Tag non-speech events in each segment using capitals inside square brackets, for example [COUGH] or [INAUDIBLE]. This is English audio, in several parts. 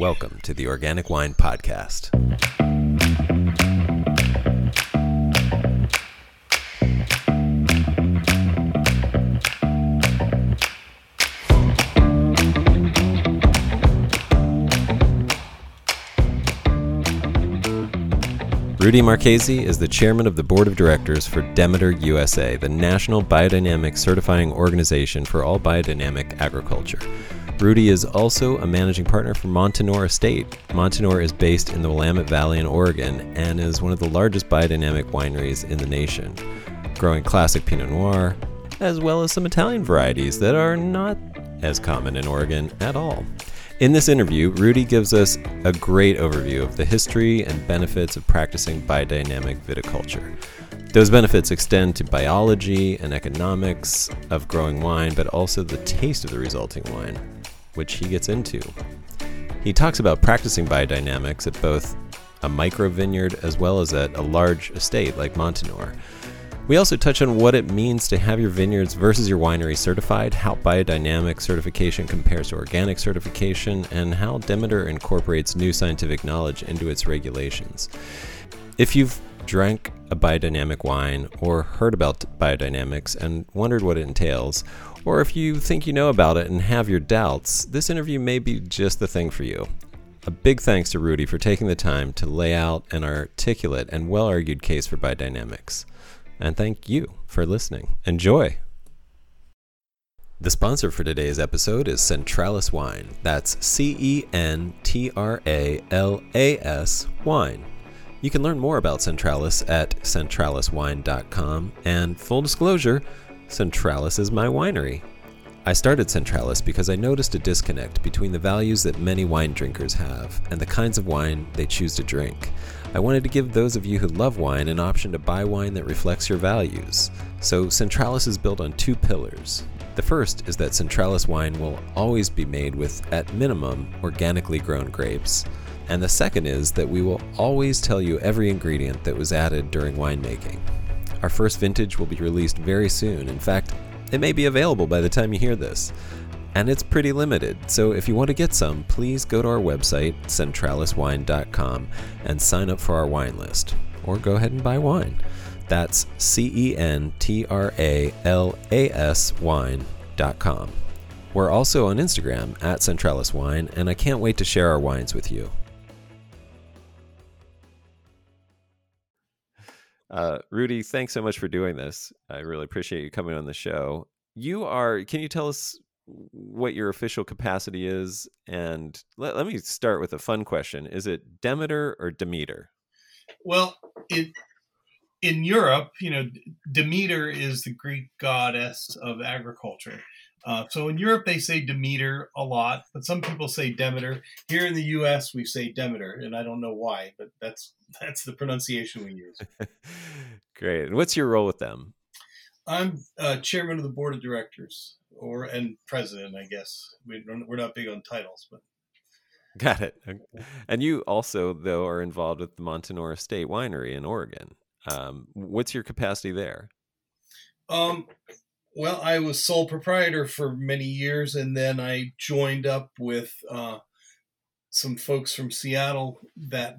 Welcome to the Organic Wine Podcast. Rudy Marchesi is the chairman of the board of directors for Demeter USA, the national biodynamic certifying organization for all biodynamic agriculture. Rudy is also a managing partner for Montinore Estate. Montinore is based in the Willamette Valley in Oregon and is one of the largest biodynamic wineries in the nation, growing classic Pinot Noir, as well as some Italian varieties that are not as common in Oregon at all. In this interview, Rudy gives us a great overview of the history and benefits of practicing biodynamic viticulture. Those benefits extend to biology and economics of growing wine, but also the taste of the resulting wine, which he gets into. He talks about practicing biodynamics at both a micro vineyard as well as at a large estate like Montinore. We also touch on what it means to have your vineyards versus your winery certified, how biodynamic certification compares to organic certification, and how Demeter incorporates new scientific knowledge into its regulations. If you've drank a biodynamic wine or heard about biodynamics and wondered what it entails, or if you think you know about it and have your doubts, this interview may be just the thing for you. A big thanks to Rudy for taking the time to lay out an articulate and well argued case for biodynamics and thank you for listening. Enjoy! The sponsor for today's episode is Centralas Wine. That's C E N T R A L A S Wine. You can learn more about Centralas at centralaswine.com. and full disclosure, Centralas is my winery. I started Centralas because I noticed a disconnect between the values that many wine drinkers have and the kinds of wine they choose to drink. I wanted to give those of you who love wine an option to buy wine that reflects your values. So Centralas is built on two pillars. The first is that Centralas wine will always be made with, at minimum, organically grown grapes. And the second is that we will always tell you every ingredient that was added during winemaking. Our first vintage will be released very soon. In fact, it may be available by the time you hear this. And it's pretty limited, so if you want to get some, please go to our website, centralaswine.com, and sign up for our wine list. Or go ahead and buy wine. That's C E N T R A L A S wine.com. We're also on Instagram at Centralas Wine, and I can't wait to share our wines with you. Uh, Rudy, thanks so much for doing this. I really appreciate you coming on the show. You are, can you tell us what your official capacity is? And let, let me start with a fun question Is it Demeter or Demeter? Well, it, in Europe, you know, Demeter is the Greek goddess of agriculture. Uh, so in Europe, they say Demeter a lot, but some people say Demeter. Here in the U.S., we say Demeter, and I don't know why, but that's [LAUGHS] that's the pronunciation we use. [LAUGHS] Great. And what's your role with them? I'm uh, chairman of the board of directors, or and president, I guess. We we're not big on titles, but [LAUGHS] got it. And you also, though, are involved with the Montinore State Winery in Oregon. Um, what's your capacity there? Um, well, I was sole proprietor for many years, and then I joined up with uh, some folks from Seattle that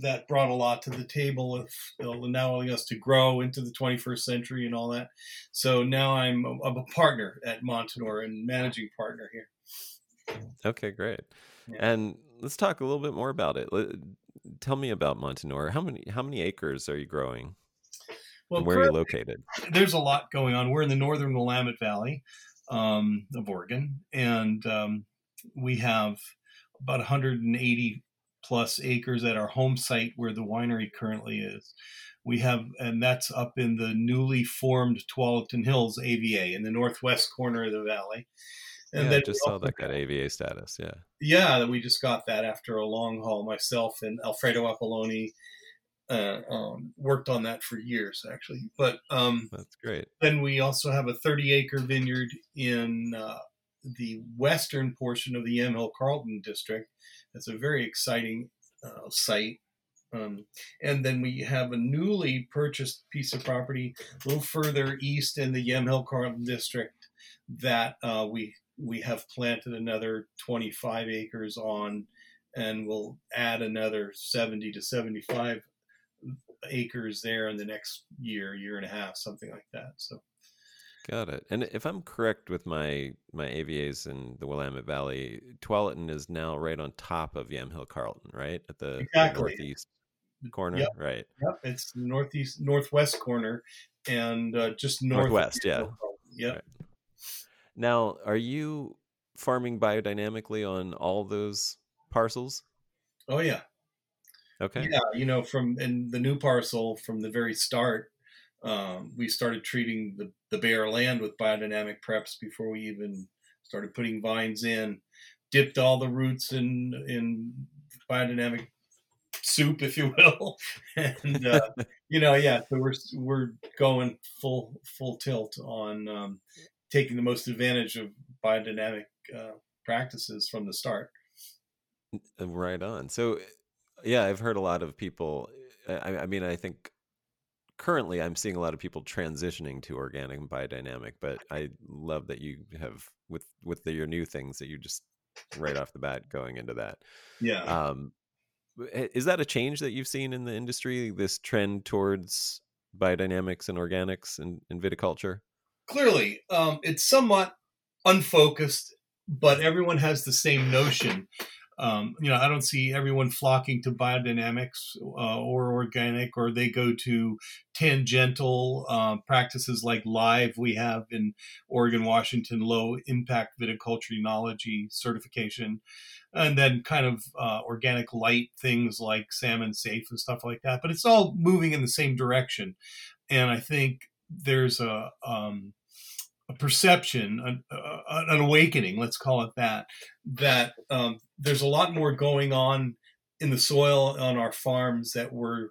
that brought a lot to the table of allowing us to grow into the 21st century and all that. So now I'm a, I'm a partner at Montinore and managing partner here. Okay, great. Yeah. And let's talk a little bit more about it. Tell me about Montinore. How many how many acres are you growing? Well, where are you located? There's a lot going on. We're in the northern Willamette Valley um, of Oregon, and um, we have about 180 plus acres at our home site where the winery currently is. We have, and that's up in the newly formed Tualatin Hills AVA in the northwest corner of the valley. And yeah, then I just saw that got AVA status. Yeah. Yeah, we just got that after a long haul. Myself and Alfredo Apolloni uh, um, worked on that for years, actually. But um, that's great. Then we also have a 30 acre vineyard in uh, the western portion of the Yamhill Carlton district. That's a very exciting uh, site. Um, and then we have a newly purchased piece of property a little further east in the Yamhill Carlton district that uh, we we have planted another 25 acres on and we'll add another 70 to 75 acres there in the next year, year and a half, something like that. So. Got it. And if I'm correct with my my AVAs in the Willamette Valley, Tualatin is now right on top of Yamhill Carlton, right at the, exactly. the northeast corner, yep. right? Yep, it's the northeast northwest corner, and uh, just north northwest. Yeah. Yeah. Right. Now, are you farming biodynamically on all those parcels? Oh yeah. Okay. Yeah, you know, from in the new parcel from the very start, um, we started treating the, the bare land with biodynamic preps before we even started putting vines in. Dipped all the roots in in biodynamic soup, if you will, [LAUGHS] and uh, [LAUGHS] you know, yeah. So we're we're going full full tilt on um, taking the most advantage of biodynamic uh, practices from the start. Right on. So, yeah, I've heard a lot of people. I, I mean, I think currently I'm seeing a lot of people transitioning to organic and biodynamic, but I love that you have with with the, your new things that you just right off the bat going into that. Yeah. Um, is that a change that you've seen in the industry? This trend towards biodynamics and organics and, and viticulture? Clearly, um, it's somewhat unfocused, but everyone has the same notion um, you know, I don't see everyone flocking to biodynamics uh, or organic, or they go to tangential uh, practices like live. We have in Oregon, Washington, low impact viticulture enology certification, and then kind of uh, organic light things like salmon safe and stuff like that. But it's all moving in the same direction, and I think there's a um, a perception, an, uh, an, awakening, let's call it that, that um, there's a lot more going on in the soil on our farms that we're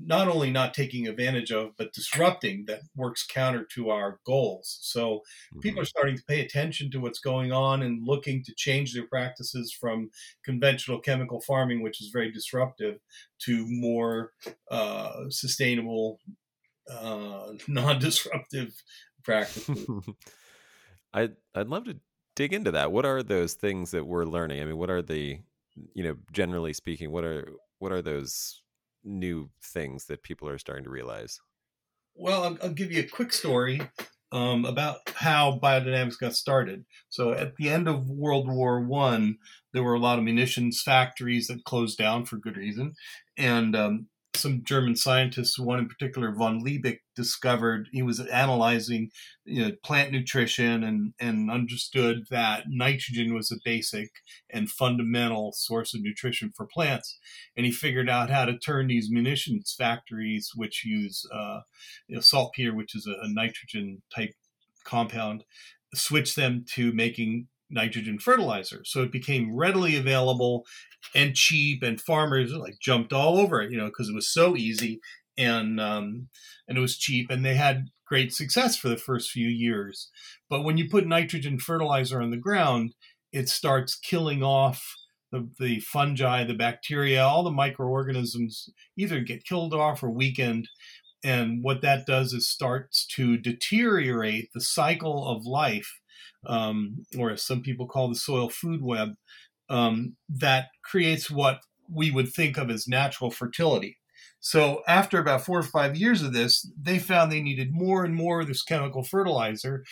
not only not taking advantage of, but disrupting that works counter to our goals. So mm-hmm. people are starting to pay attention to what's going on and looking to change their practices from conventional chemical farming, which is very disruptive, to more uh, sustainable, uh, [LAUGHS] non disruptive practices. [LAUGHS] I'd I'd love to dig into that. What are those things that we're learning? I mean, what are the you know, generally speaking, what are what are those new things that people are starting to realize? Well, I'll, I'll give you a quick story um, about how biodynamics got started. So, at the end of World War One, there were a lot of munitions factories that closed down for good reason, and um, some German scientists, one in particular, von Liebig, discovered he was analyzing you know, plant nutrition and, and understood that nitrogen was a basic and fundamental source of nutrition for plants. And he figured out how to turn these munitions factories, which use uh, you know, saltpeter, which is a, a nitrogen type compound, switch them to making nitrogen fertilizer. So it became readily available and cheap, and farmers like jumped all over it, you know, because it was so easy and um, and it was cheap, and they had great success for the first few years. But when you put nitrogen fertilizer on the ground, it starts killing off the, the fungi, the bacteria, all the microorganisms either get killed off or weakened. And what that does is starts to deteriorate the cycle of life um, or as some people call the soil food web, um, that creates what we would think of as natural fertility. So after about four or five years of this, they found they needed more and more of this chemical fertilizer.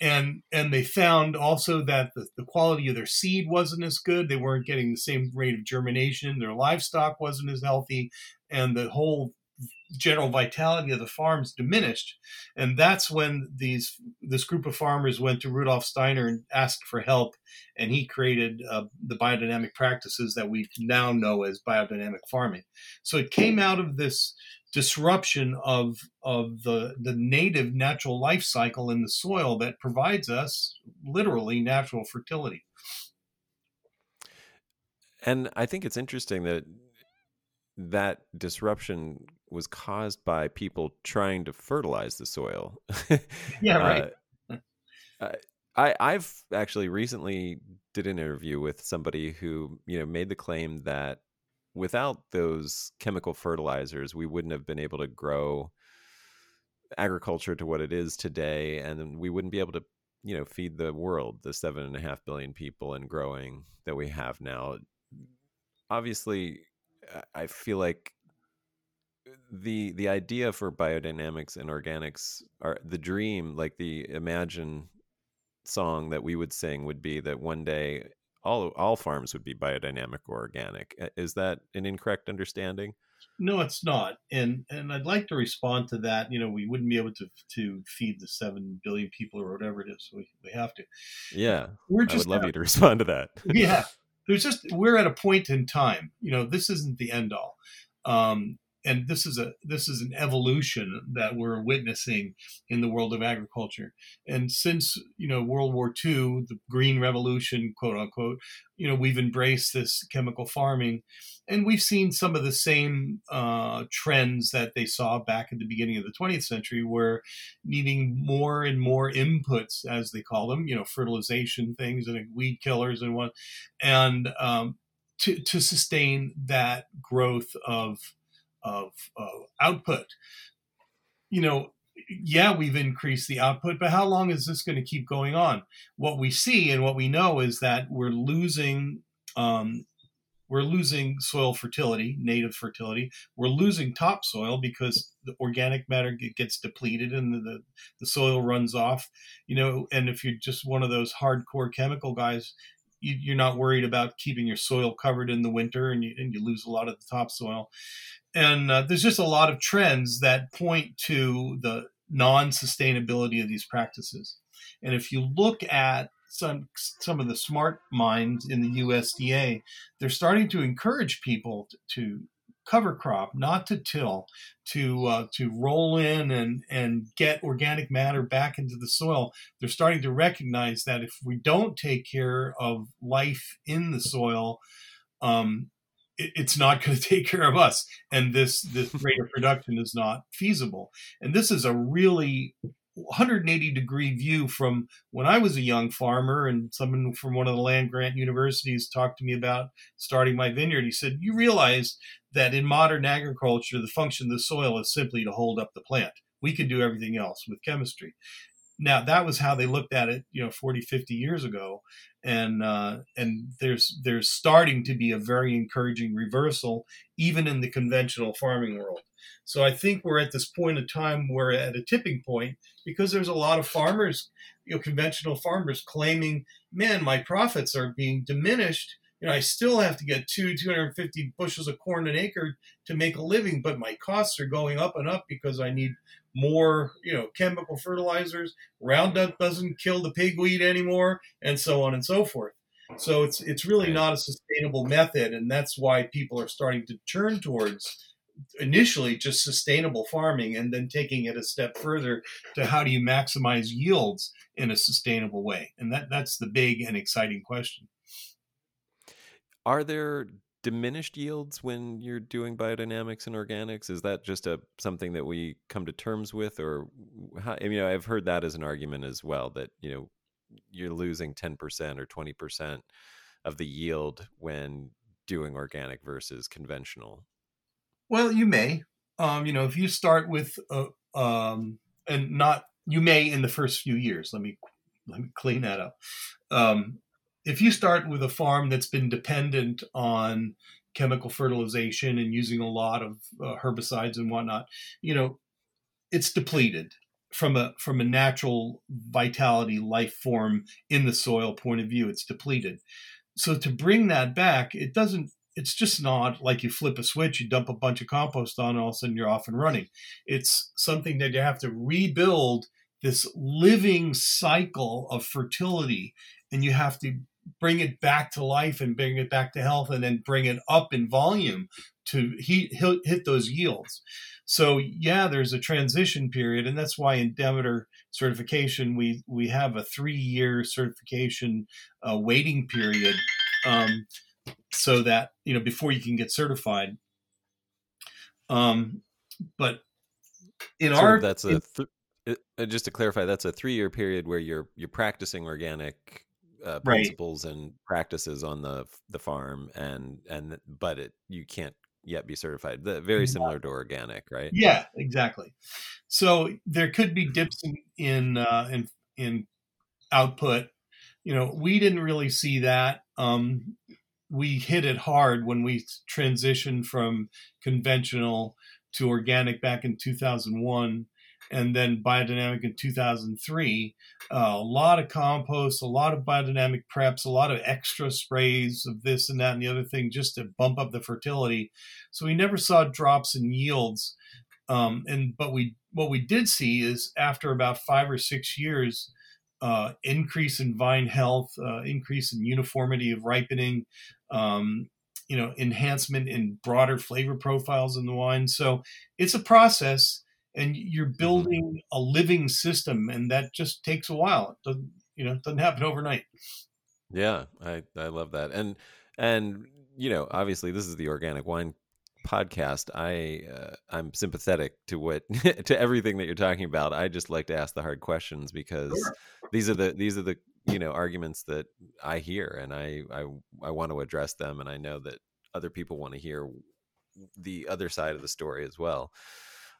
And, and they found also that the, the quality of their seed wasn't as good. They weren't getting the same rate of germination. Their livestock wasn't as healthy. And the whole general vitality of the farms diminished. And that's when these this group of farmers went to rudolf steiner and asked for help. And he created uh, the biodynamic practices that we now know as biodynamic farming. So it came out of this disruption of of the the native natural life cycle in the soil that provides us literally natural fertility. And i think it's interesting that that disruption was caused by people trying to fertilize the soil. [LAUGHS] yeah, right. Uh, I I've actually recently did an interview with somebody who you know made the claim that without those chemical fertilizers, we wouldn't have been able to grow agriculture to what it is today, and we wouldn't be able to you know feed the world, the seven and a half billion people and growing that we have now. obviously, I feel like the the idea for biodynamics and organics are the dream, like the imagine song that we would sing would be that one day all all farms would be biodynamic or organic. Is that an incorrect understanding? No, it's not. And and I'd like to respond to that. You know, we wouldn't be able to to feed the seven billion people or whatever it is. So we, we have to. Yeah. We're just I would love you to [LAUGHS] respond to that. yeah. There's just we're at a point in time. You know, this isn't the end all. Um, and this is a this is an evolution that we're witnessing in the world of agriculture. And since you know world war ii the green revolution quote unquote you know we've embraced this chemical farming and we've seen some of the same uh, trends that they saw back at the beginning of the 20th century where needing more and more inputs as they call them you know fertilization things and weed killers and what and um, to, to sustain that growth of of uh, output. You know, yeah, we've increased the output, but how long is this going to keep going on? What we see and what we know is that we're losing um, we're losing soil fertility, native fertility. We're losing topsoil because the organic matter gets depleted and the, the, the soil runs off. You know, and if you're just one of those hardcore chemical guys, you, are not worried about keeping your soil covered in the winter and you, and you lose a lot of the topsoil. And uh, there's just a lot of trends that point to the non-sustainability of these practices. And if you look at some some of the smart minds in the USDA they're starting to encourage people to cover crop not to till to uh, to roll in and and get organic matter back into the soil. They're starting to recognize that if we don't take care of life in the soil um, it's not going [LAUGHS] to take care of us and this this rate of production is not feasible. And this is a really 180 degree view from when I was a young farmer and someone from one of the land grant universities talked to me about starting my vineyard. He said, You realize that in modern agriculture, the function of the soil is simply to hold up the plant. We can do everything else with chemistry. Now, that was how they looked at it, you know, 40, 50 years ago and uh, and there's there's starting to be a very encouraging reversal even in the conventional farming world. So I think we're at this point of time where at a tipping point because there's a lot of farmers, you know, conventional farmers claiming, man, my profits are being diminished. You know, I still have to get two 250 bushels of corn an acre to make a living, but my costs are going up and up because I need more, you know, chemical fertilizers. Roundup doesn't kill the pigweed anymore, and so on and so forth. So it's it's really not a sustainable method, and that's why people are starting to turn towards initially just sustainable farming and then taking it a step further to how do you maximize yields in a sustainable way and that that's the big and exciting question are there diminished yields when you're doing biodynamics and organics? Is that just a something that we come to terms with, or how, I mean, I've heard that as an argument as well that you know you're losing ten percent or twenty percent of the yield when doing organic versus conventional. Well, you may. Um, you know, if you start with uh, um, and not you may in the first few years. Let me let me clean that up. Um, if you start with a farm that's been dependent on chemical fertilization and using a lot of uh, herbicides and whatnot, you know, it's depleted from a from a natural vitality life form in the soil point of view. It's depleted. So to bring that back, it doesn't. It's just not like you flip a switch, you dump a bunch of compost on, all of a sudden you're off and running. It's something that you have to rebuild this living cycle of fertility and you have to bring it back to life and bring it back to health and then bring it up in volume to hit, hit those yields. So yeah, there's a transition period, and that's why in Demeter certification we we have a three year certification uh, waiting period, um, so that you know before you can get certified. Um, but in so our that's a th- uh, just to clarify, that's a three year period where you're you're practicing organic uh, principles right. and practices on the the farm and and but it you can't yet be certified. The, very similar to organic right? Yeah exactly. So there could be dips in in uh, in, in output. You know we didn't really see that um, we hit it hard when we transitioned from conventional to organic back in 2001 and then biodynamic in 2003. Uh, a lot of compost, a lot of biodynamic preps, a lot of extra sprays of this and that and the other thing just to bump up the fertility. So we never saw drops in yields. Um, and but we what we did see is after about five or six years, uh, increase in vine health, uh, increase in uniformity of ripening, um, you know, enhancement in broader flavor profiles in the wine. So it's a process and you're mm-hmm. building a living system and that just takes a while. It doesn't you know it doesn't happen overnight. Yeah i i love that and and you know obviously this is the organic wine podcast. I uh, i'm sympathetic to what [LAUGHS] to everything that you're talking about. I just like to ask the hard questions because sure. these are the these are the you know arguments that i hear and i i i want to address them and i know that other people want to hear the other side of the story as well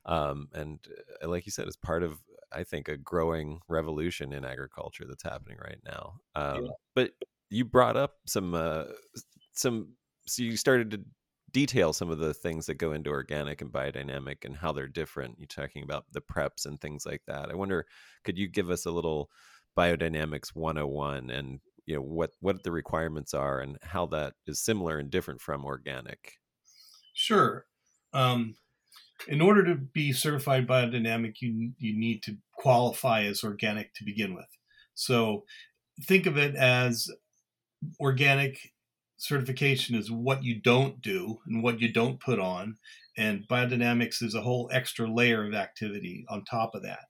um, and uh, like you said, it's part of I think a growing revolution in agriculture that's happening right now. Um, yeah. But you brought up some uh, some so you started to detail some of the things that go into organic and biodynamic and how they're different. You're talking about the preps and things like that. I wonder, could you give us a little biodynamics 101 and you know what what the requirements are and how that is similar and different from organic? Sure. Um, in order to be certified biodynamic, you you need to qualify as organic to begin with. So think of it as organic certification is what you don't do and what you don't put on, and biodynamics is a whole extra layer of activity on top of that.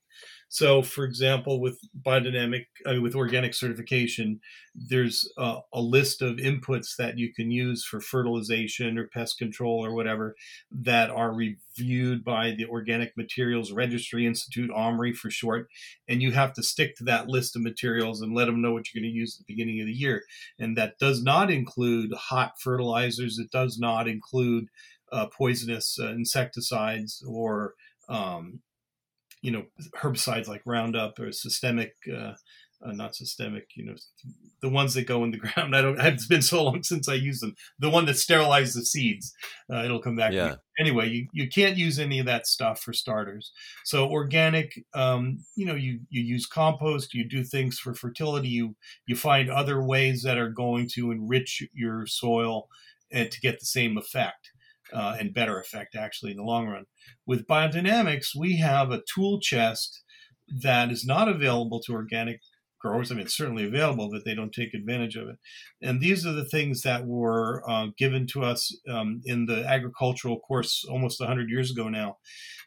So, for example, with biodynamic, uh, with organic certification, there's uh, a list of inputs that you can use for fertilization or pest control or whatever that are reviewed by the Organic Materials Registry Institute, OMRI for short. And you have to stick to that list of materials and let them know what you're going to use at the beginning of the year. And that does not include hot fertilizers, it does not include uh, poisonous uh, insecticides or um, you know herbicides like Roundup or systemic, uh, uh, not systemic, you know, the ones that go in the [LAUGHS] ground. I don't. It's been so long since I used them. The one that sterilizes the seeds, uh, it'll come back. Yeah. Anyway, you, you can't use any of that stuff for starters. So organic, um, you know, you you use compost, you do things for fertility. You you find other ways that are going to enrich your soil and to get the same effect uh, and better effect actually in the long run. With biodynamics, we have a tool chest that is not available to organic growers. I mean, it's certainly available, but they don't take advantage of it. And these are the things that were uh, given to us um, in the agricultural course almost 100 years ago now.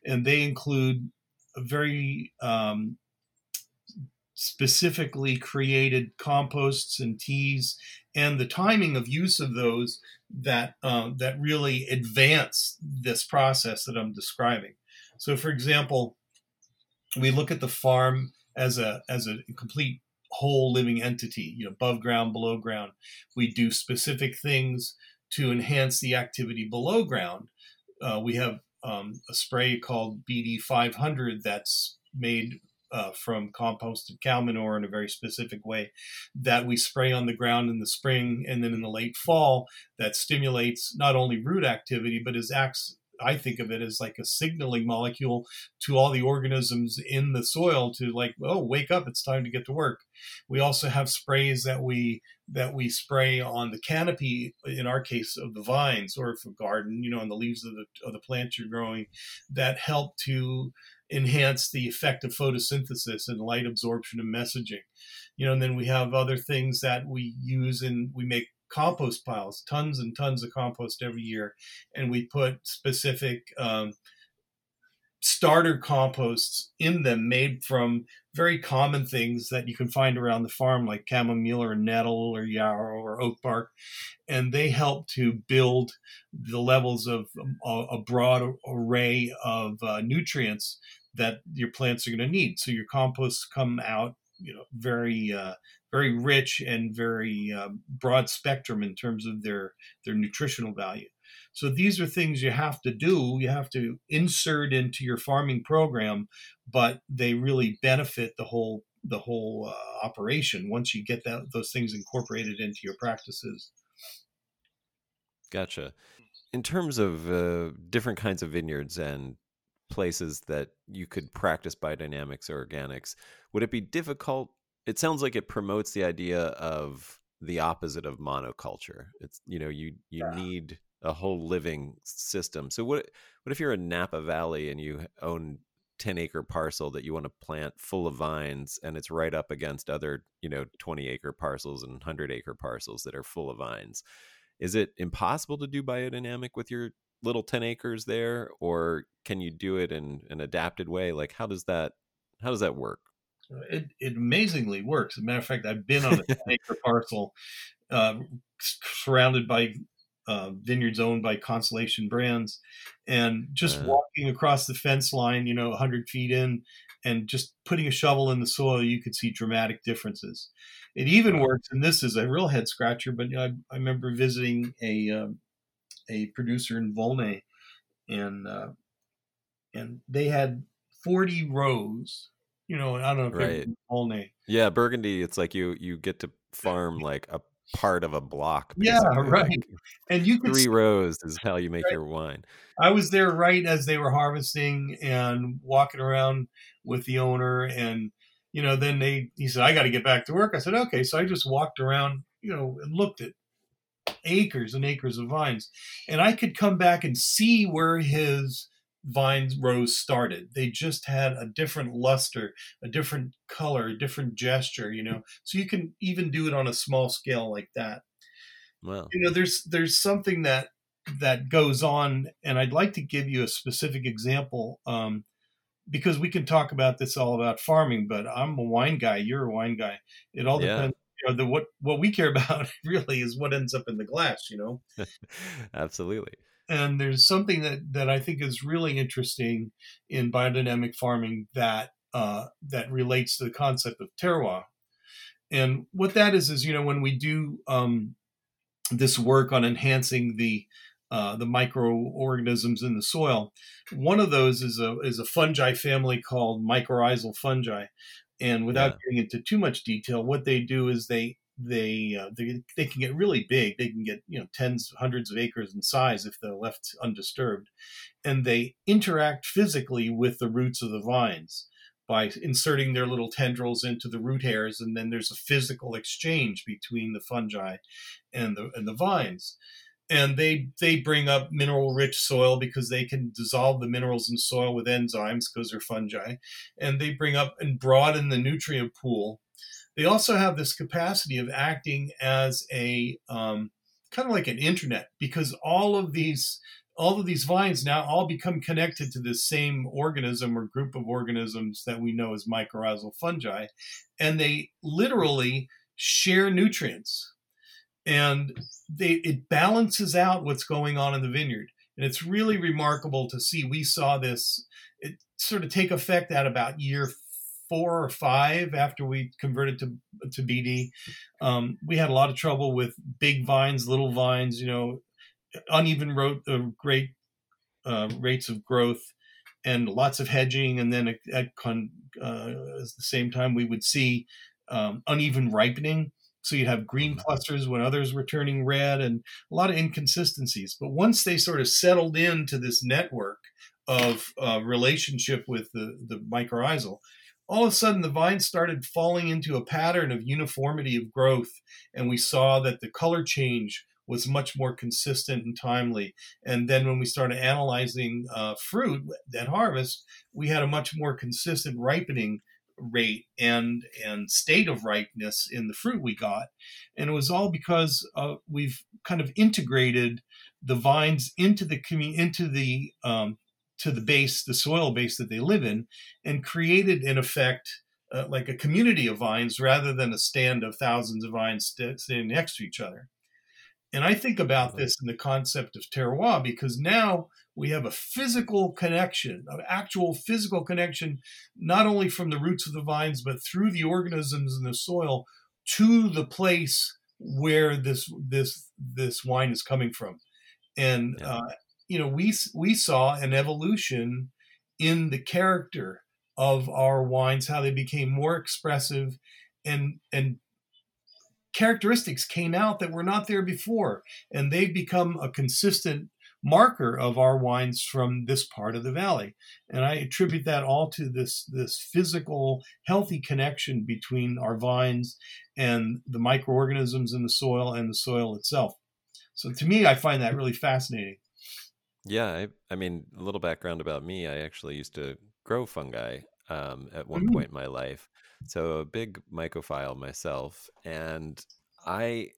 And they include very um, specifically created composts and teas and the timing of use of those that um, that really advance this process that I'm describing. So, for example, we look at the farm as a as a complete whole living entity, you know, above ground, below ground. We do specific things to enhance the activity below ground. Uh, we have um, a spray called BD 500 that's made uh, from composted cow manure in a very specific way that we spray on the ground in the spring and then in the late fall that stimulates not only root activity but is acts I think of it as like a signaling molecule to all the organisms in the soil to like, oh, wake up, it's time to get to work. We also have sprays that we that we spray on the canopy, in our case of the vines or for garden, you know, on the leaves of the of the plants you're growing, that help to enhance the effect of photosynthesis and light absorption and messaging. You know, and then we have other things that we use and we make compost piles, tons and tons of compost every year, and we put specific um, starter composts in them made from very common things that you can find around the farm like chamomile or nettle or yarrow or oak bark and they help to build the levels of um, a, a broad array of uh, nutrients that your plants are going to need. So your composts come out you know very uh, very rich and very uh, broad spectrum in terms of their their nutritional value so these are things you have to do, you have to insert into your farming program, but they really benefit the whole the whole uh, operation once you get that those things incorporated into your practices. Gotcha. In terms of uh, different kinds of vineyards and places that you could practice biodynamics or organics, would it be difficult? It sounds like it promotes the idea of the opposite of monoculture. It's you know you you yeah. need a whole living system. So what what if you're in Napa Valley and you own 10 acre parcel that you want to plant full of vines and it's right up against other, you know, 20 acre parcels and 100 acre parcels that are full of vines. Is it impossible to do biodynamic with your little 10 acres there or can you do it in an adapted way? Like how does that how does that work? It, it amazingly works. As a matter of fact, I've been on a 10 [LAUGHS] acre parcel uh, surrounded by uh, vineyards owned by Constellation Brands, and just uh, walking across the fence line, you know, 100 feet in, and just putting a shovel in the soil, you could see dramatic differences. It even works, and this is a real head scratcher. But you know, I, I, remember visiting a um, a producer in Volnay, and uh, and they had 40 rows. You know, I don't know if right. Volnay. Yeah, Burgundy. It's like you you get to farm [LAUGHS] like a part of a block. Basically. Yeah, [LAUGHS] right. Like and you three see, rows is how you make right. your wine. I was there right as they were harvesting and walking around with the owner, and you know, then they he said, "I got to get back to work." I said, "Okay." So I just walked around, you know, and looked at acres and acres of vines, and I could come back and see where his vines rows started. They just had a different luster, a different color, a different gesture, you know. So you can even do it on a small scale like that. Wow. You know, there's there's something that that goes on, and I'd like to give you a specific example. Um, because we can talk about this all about farming, but I'm a wine guy. You're a wine guy. It all yeah. depends. You know, the what what we care [LAUGHS] about really is what ends up in the glass. You know. [LAUGHS] Absolutely and there's something that that I think is really interesting in biodynamic farming that uh, that relates to the concept of terroir. And what that is is you know when we do um, this work on enhancing the uh, the microorganisms in the soil, one of those is a is a fungi family called mycorrhizal fungi. And without yeah. getting into too much detail, what they do is they they, uh, they they can get really big. They can get you know tens, hundreds of acres in size if they're left undisturbed, and they interact physically with the roots of the vines by inserting their little tendrils into the root hairs, and then there's a physical exchange between the fungi and the and the vines. And they they bring up mineral rich soil because they can dissolve the minerals in soil with enzymes because they're fungi, and they bring up and broaden the nutrient pool they also have this capacity of acting as a um, kind of like an internet because all of these all of these vines now all become connected to this same organism or group of organisms that we know as mycorrhizal fungi and they literally share nutrients. And they it balances out what's going on in the vineyard. And it's really remarkable to see. We saw this it sort of take effect at about year four or five after we converted to to BD. Um, we had a lot of trouble with big vines, little vines, you know, uneven ro- uh, great uh, rates of growth, and lots of hedging. And then at, at, con- uh, at the same time, we would see um, uneven ripening. So you'd have green mm-hmm. clusters when others were turning red, and a lot of inconsistencies. But once they sort of settled into this network of uh, relationship with the the mycorrhizal, all of a sudden the vines started falling into a pattern of uniformity of growth and we saw that the color change was much more consistent and timely. And then when we started analyzing uh, fruit at harvest we had a much more consistent ripening rate and and state of ripeness in the fruit we got. And it was all because uh, we've kind of integrated the vines into the community into the um, to the base, the soil base that they live in, and created, in effect, uh, like a community of vines rather than a stand of thousands of vines st- standing next to each other. And I think about this in the concept of terroir because now we have a physical connection, an actual physical connection, not only from the roots of the vines, but through the organisms in the soil to the place where this this this wine is coming from. And yeah. uh, you know we we saw an evolution in the character of our wines how they became more expressive and and characteristics came out that were not there before, and they've become a consistent marker of our wines from this part of the valley. And I attribute that all to this, this physical, healthy connection between our vines and the microorganisms in the soil and the soil itself. So to me, I find that really fascinating. Yeah, I, I mean, a little background about me. I actually used to grow fungi um, at one Mhm. point in my life, so a big mycophile myself. And I,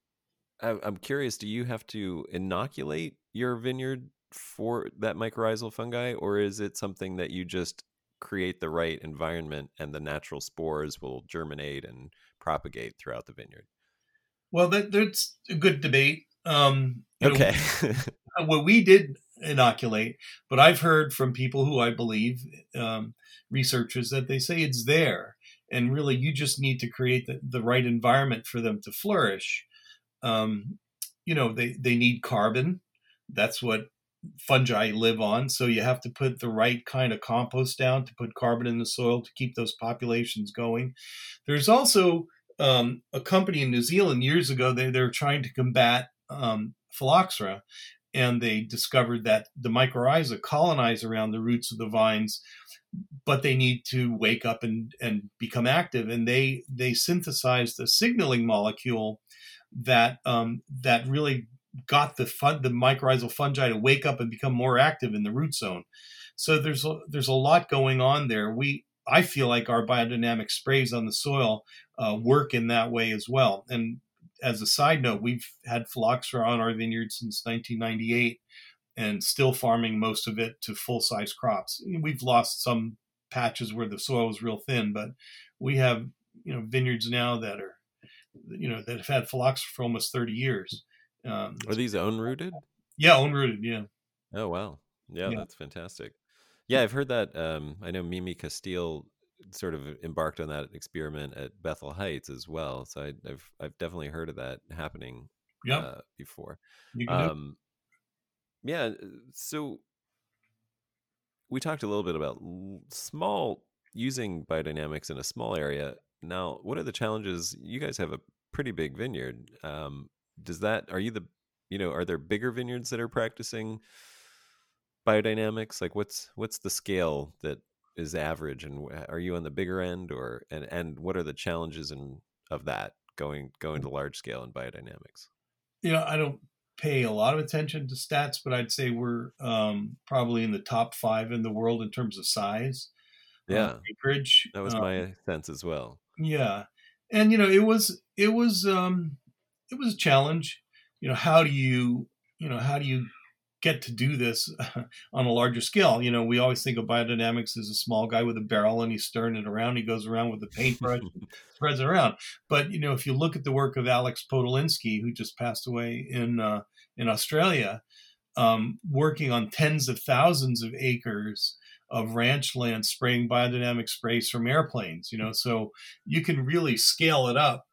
I, I'm curious. Do you have to inoculate your vineyard for that mycorrhizal fungi, or is it something that you just create the right environment and the natural spores will germinate and propagate throughout the vineyard? Well, that, that's a good debate. Um, you know, Okay. well, [LAUGHS] we did inoculate, but I've heard from people who I believe, um, researchers, that they say it's there. And really, you just need to create the, the right environment for them to flourish. Um, you know, they, they need carbon. That's what fungi live on. So you have to put the right kind of compost down to put carbon in the soil to keep those populations going. There's also um, a company in New Zealand years ago, they, they were trying to combat um, phylloxera and they discovered that the mycorrhiza colonize around the roots of the vines but they need to wake up and, and become active. And they they synthesized a signaling molecule that um, that really got the fun, the mycorrhizal fungi to wake up and become more active in the root zone. So there's a, there's a lot going on there. We I feel like our biodynamic sprays on the soil uh, work in that way as well. And as a side note, we've had phylloxera on our vineyard since 1998 and still farming most of it to full size crops. We've lost some patches where the soil was real thin, but we have, you know, vineyards now that are, you know, that have had phylloxera for almost 30 years. Um, Are these own rooted? yeah, own rooted. Yeah. Oh wow. Yeah, Yeah. that's fantastic. Yeah, I've heard that um I know Mimi Casteel sort of embarked on that experiment at Bethel Heights as well. So I, I've I've definitely heard of that happening Yeah. uh, before. you can do it. Um yeah, uh, so we talked a little bit about small using biodynamics in a small area. Now, what are the challenges? You guys have a pretty big vineyard. Um, does that are you the you know are there bigger vineyards that are practicing biodynamics? Like, what's what's the scale that is average, and are you on the bigger end, or and and what are the challenges and of that going going to large scale in biodynamics? you know, I don't pay a lot of attention to stats, but I'd say we're um, probably in the top five in the world in terms of size, uh, Yeah, acreage. that was Um, my sense as well. Yeah, and you know, it was it was um, it was a challenge. You know, how do you you know how do you get to do this [LAUGHS] on a larger scale? You know, we always think of biodynamics as a small guy with a barrel and he's stirring it around. He goes around with a paintbrush, [LAUGHS] spreads it around. But you know, if you look at the work of Alex Podolinsky, who just passed away in uh, in Australia, um, working on tens of thousands of acres of ranch land spraying biodynamic sprays from airplanes you know so you can really scale it up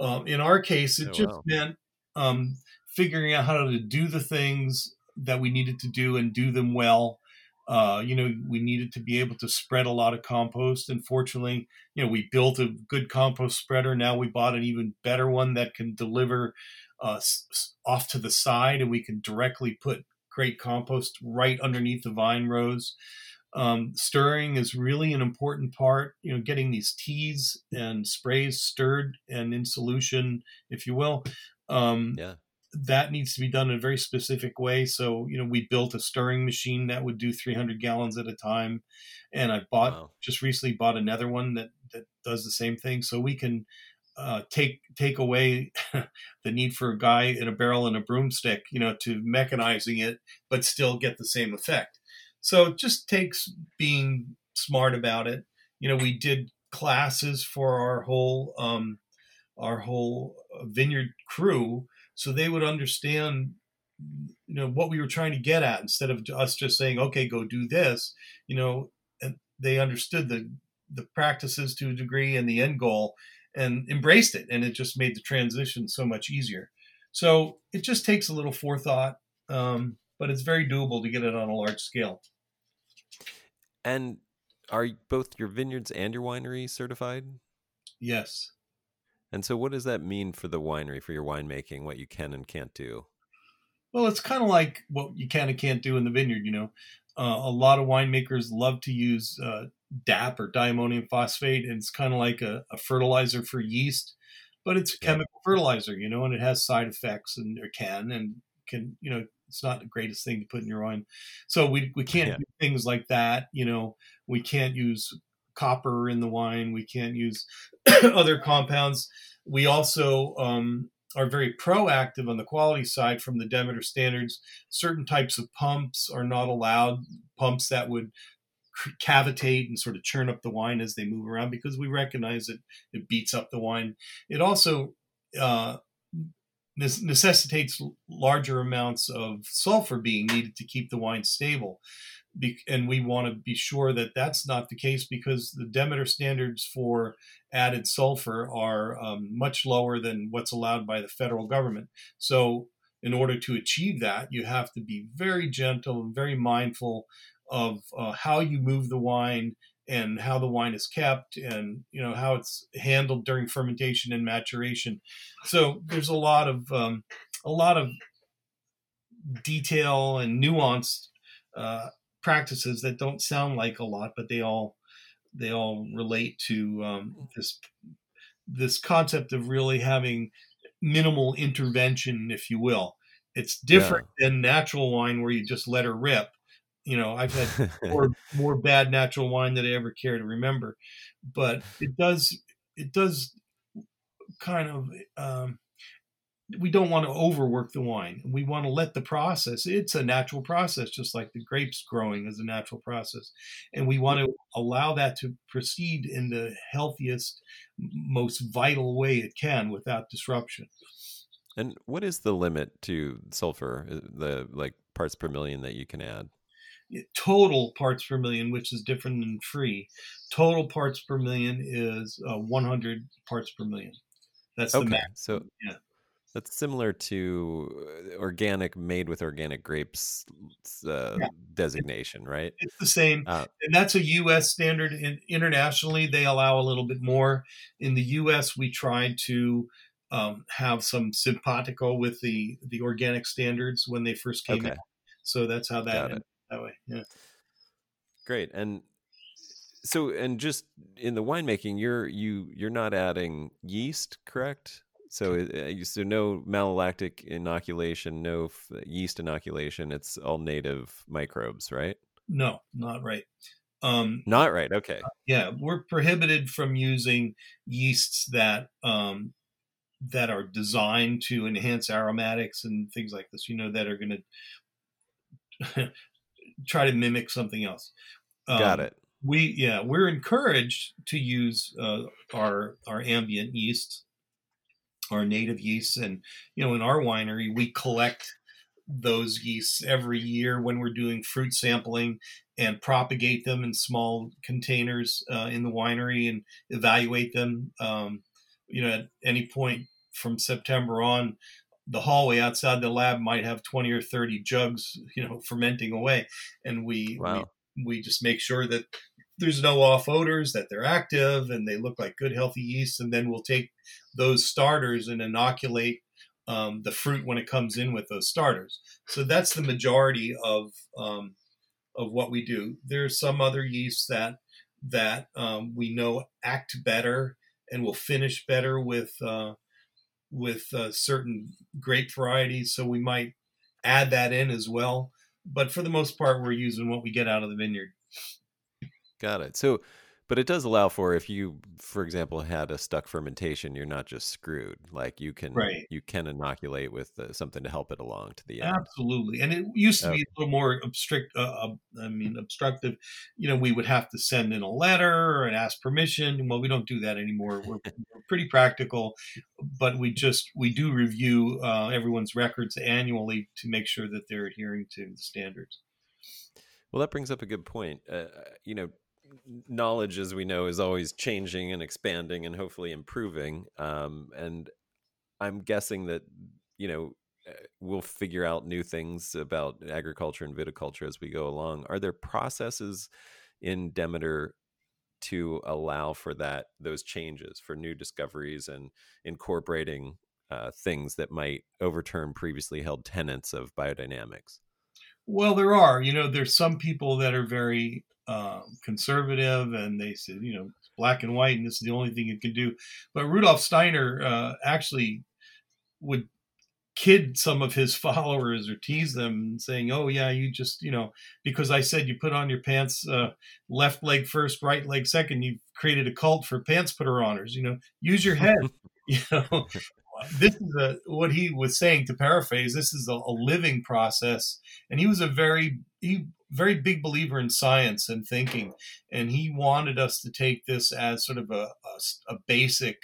um, in our case it Oh, just wow. meant um, figuring out how to do the things that we needed to do and do them well uh, you know we needed to be able to spread a lot of compost and fortunately you know we built a good compost spreader now we bought an even better one that can deliver uh, off to the side and we can directly put great compost right underneath the vine rows um, stirring is really an important part. You know, getting these teas and sprays stirred and in solution, if you will. Um, Yeah. That needs to be done in a very specific way. So, you know, we built a stirring machine that would do 300 gallons at a time, and I bought Wow. just recently bought another one that that does the same thing. So we can uh, take take away [LAUGHS] the need for a guy in a barrel and a broomstick, you know, to mechanizing it, but still get the same effect. So it just takes being smart about it. You know, we did classes for our whole um, our whole vineyard crew, so they would understand, you know, what we were trying to get at instead of us just saying, "Okay, go do this." You know, and they understood the the practices to a degree and the end goal, and embraced it, and it just made the transition so much easier. So it just takes a little forethought, um, but it's very doable to get it on a large scale. And are both your vineyards and your winery certified? Yes. And so, what does that mean for the winery, for your winemaking, what you can and can't do? Well, it's kind of like what you can and can't do in the vineyard. You know, uh, a lot of winemakers love to use uh, DAP or diammonium phosphate, and it's kind of like a, a, fertilizer for yeast, but it's a chemical fertilizer, you know, and it has side effects and or can and can, you know, it's not the greatest thing to put in your wine. So we we can't yeah. do things like that. You know, we can't use copper in the wine. We can't use [COUGHS] other compounds. We also um, are very proactive on the quality side from the Demeter standards. Certain types of pumps are not allowed, pumps that would cavitate and sort of churn up the wine as they move around because we recognize that it beats up the wine. It also uh, necessitates larger amounts of sulfur being needed to keep the wine stable. And we want to be sure that that's not the case because the Demeter standards for added sulfur are um, much lower than what's allowed by the federal government. So, in order to achieve that, you have to be very gentle and very mindful of uh, how you move the wine and how the wine is kept and you know how it's handled during fermentation and maturation so there's a lot of um, a lot of detail and nuanced uh, practices that don't sound like a lot but they all they all relate to um, this this concept of really having minimal intervention if you will. It's different yeah. than natural wine where you just let her rip. You know, I've had [LAUGHS] more, more bad natural wine than I ever care to remember, but it does it does kind of um, we don't want to overwork the wine. We want to let the process. It's a natural process, just like the grapes growing is a natural process, and we want to allow that to proceed in the healthiest, most vital way it can without disruption. And what is the limit to sulfur? Uh, the like parts per million that you can add? total parts per million, which is different than free. Total parts per million is uh, 100 parts per million. That's okay. the max. So yeah. That's similar to uh, organic, made with organic grapes uh, yeah. designation, right? It's the same, uh, and that's a U.S. standard. In, internationally, they allow a little bit more. In the U.S., we tried to um, have some simpatico with the the organic standards when they first came okay. out. So that's how that that way. Yeah. Great. And so and just in the winemaking you're you you're not adding yeast correct so uh, so no malolactic inoculation no f- yeast inoculation it's all native microbes right no not right um not right okay yeah we're prohibited from using yeasts that um that are designed to enhance aromatics and things like this you know that are going [LAUGHS] to try to mimic something else. Um, Got it. We yeah, we're encouraged to use uh, our our ambient yeast, our native yeasts, and you know in our winery we collect those yeasts every year when we're doing fruit sampling and propagate them in small containers uh, in the winery and evaluate them. Um, you know, at any point from September on, the hallway outside the lab might have 20 or 30 jugs, you know, [LAUGHS] fermenting away. And we, wow. we, we just make sure that there's no off odors, that they're active and they look like good, healthy yeast. And then we'll take those starters and inoculate um, the fruit when it comes in with those starters. So that's the majority of, um, of what we do. There's some other yeasts that, that um, we know act better and will finish better with, uh, with uh, certain grape varieties, so we might add that in as well. But for the most part, we're using what we get out of the vineyard. Got it. So but it does allow for if you for example had a stuck fermentation you're not just screwed. Like you can right. you can inoculate with uh, something to help it along to the end. Absolutely and it used to be a little more obstruct uh, i mean obstructive. You know we would have to send in a letter and ask permission. Well we don't do that anymore. We're, [LAUGHS] we're pretty practical but we just we do review uh, everyone's records annually to make sure that they're adhering to the standards. Well that brings up a good point. Uh, you know knowledge, as we know, is always changing and expanding and hopefully improving. Um, and I'm guessing that you know eh, we'll figure out new things about agriculture and viticulture as we go along. Are there processes in Demeter to allow for that those changes for new discoveries and incorporating uh, things that might overturn previously held tenets of biodynamics? Well, there are. You know, there's some people that are very um, conservative, and they said, you know, black and white, and this is the only thing you can do. But Rudolf Steiner uh, actually would kid some of his [LAUGHS] followers or tease them saying oh yeah you just you know because i said you put on your pants uh, left leg first right leg second you've created a cult for pants putter honors you know use your head [LAUGHS] [LAUGHS] you know this is a, what he was saying to paraphrase this is a, a living process and he was a very he very big believer in science and thinking and he wanted us to take this as sort of a, a, a basic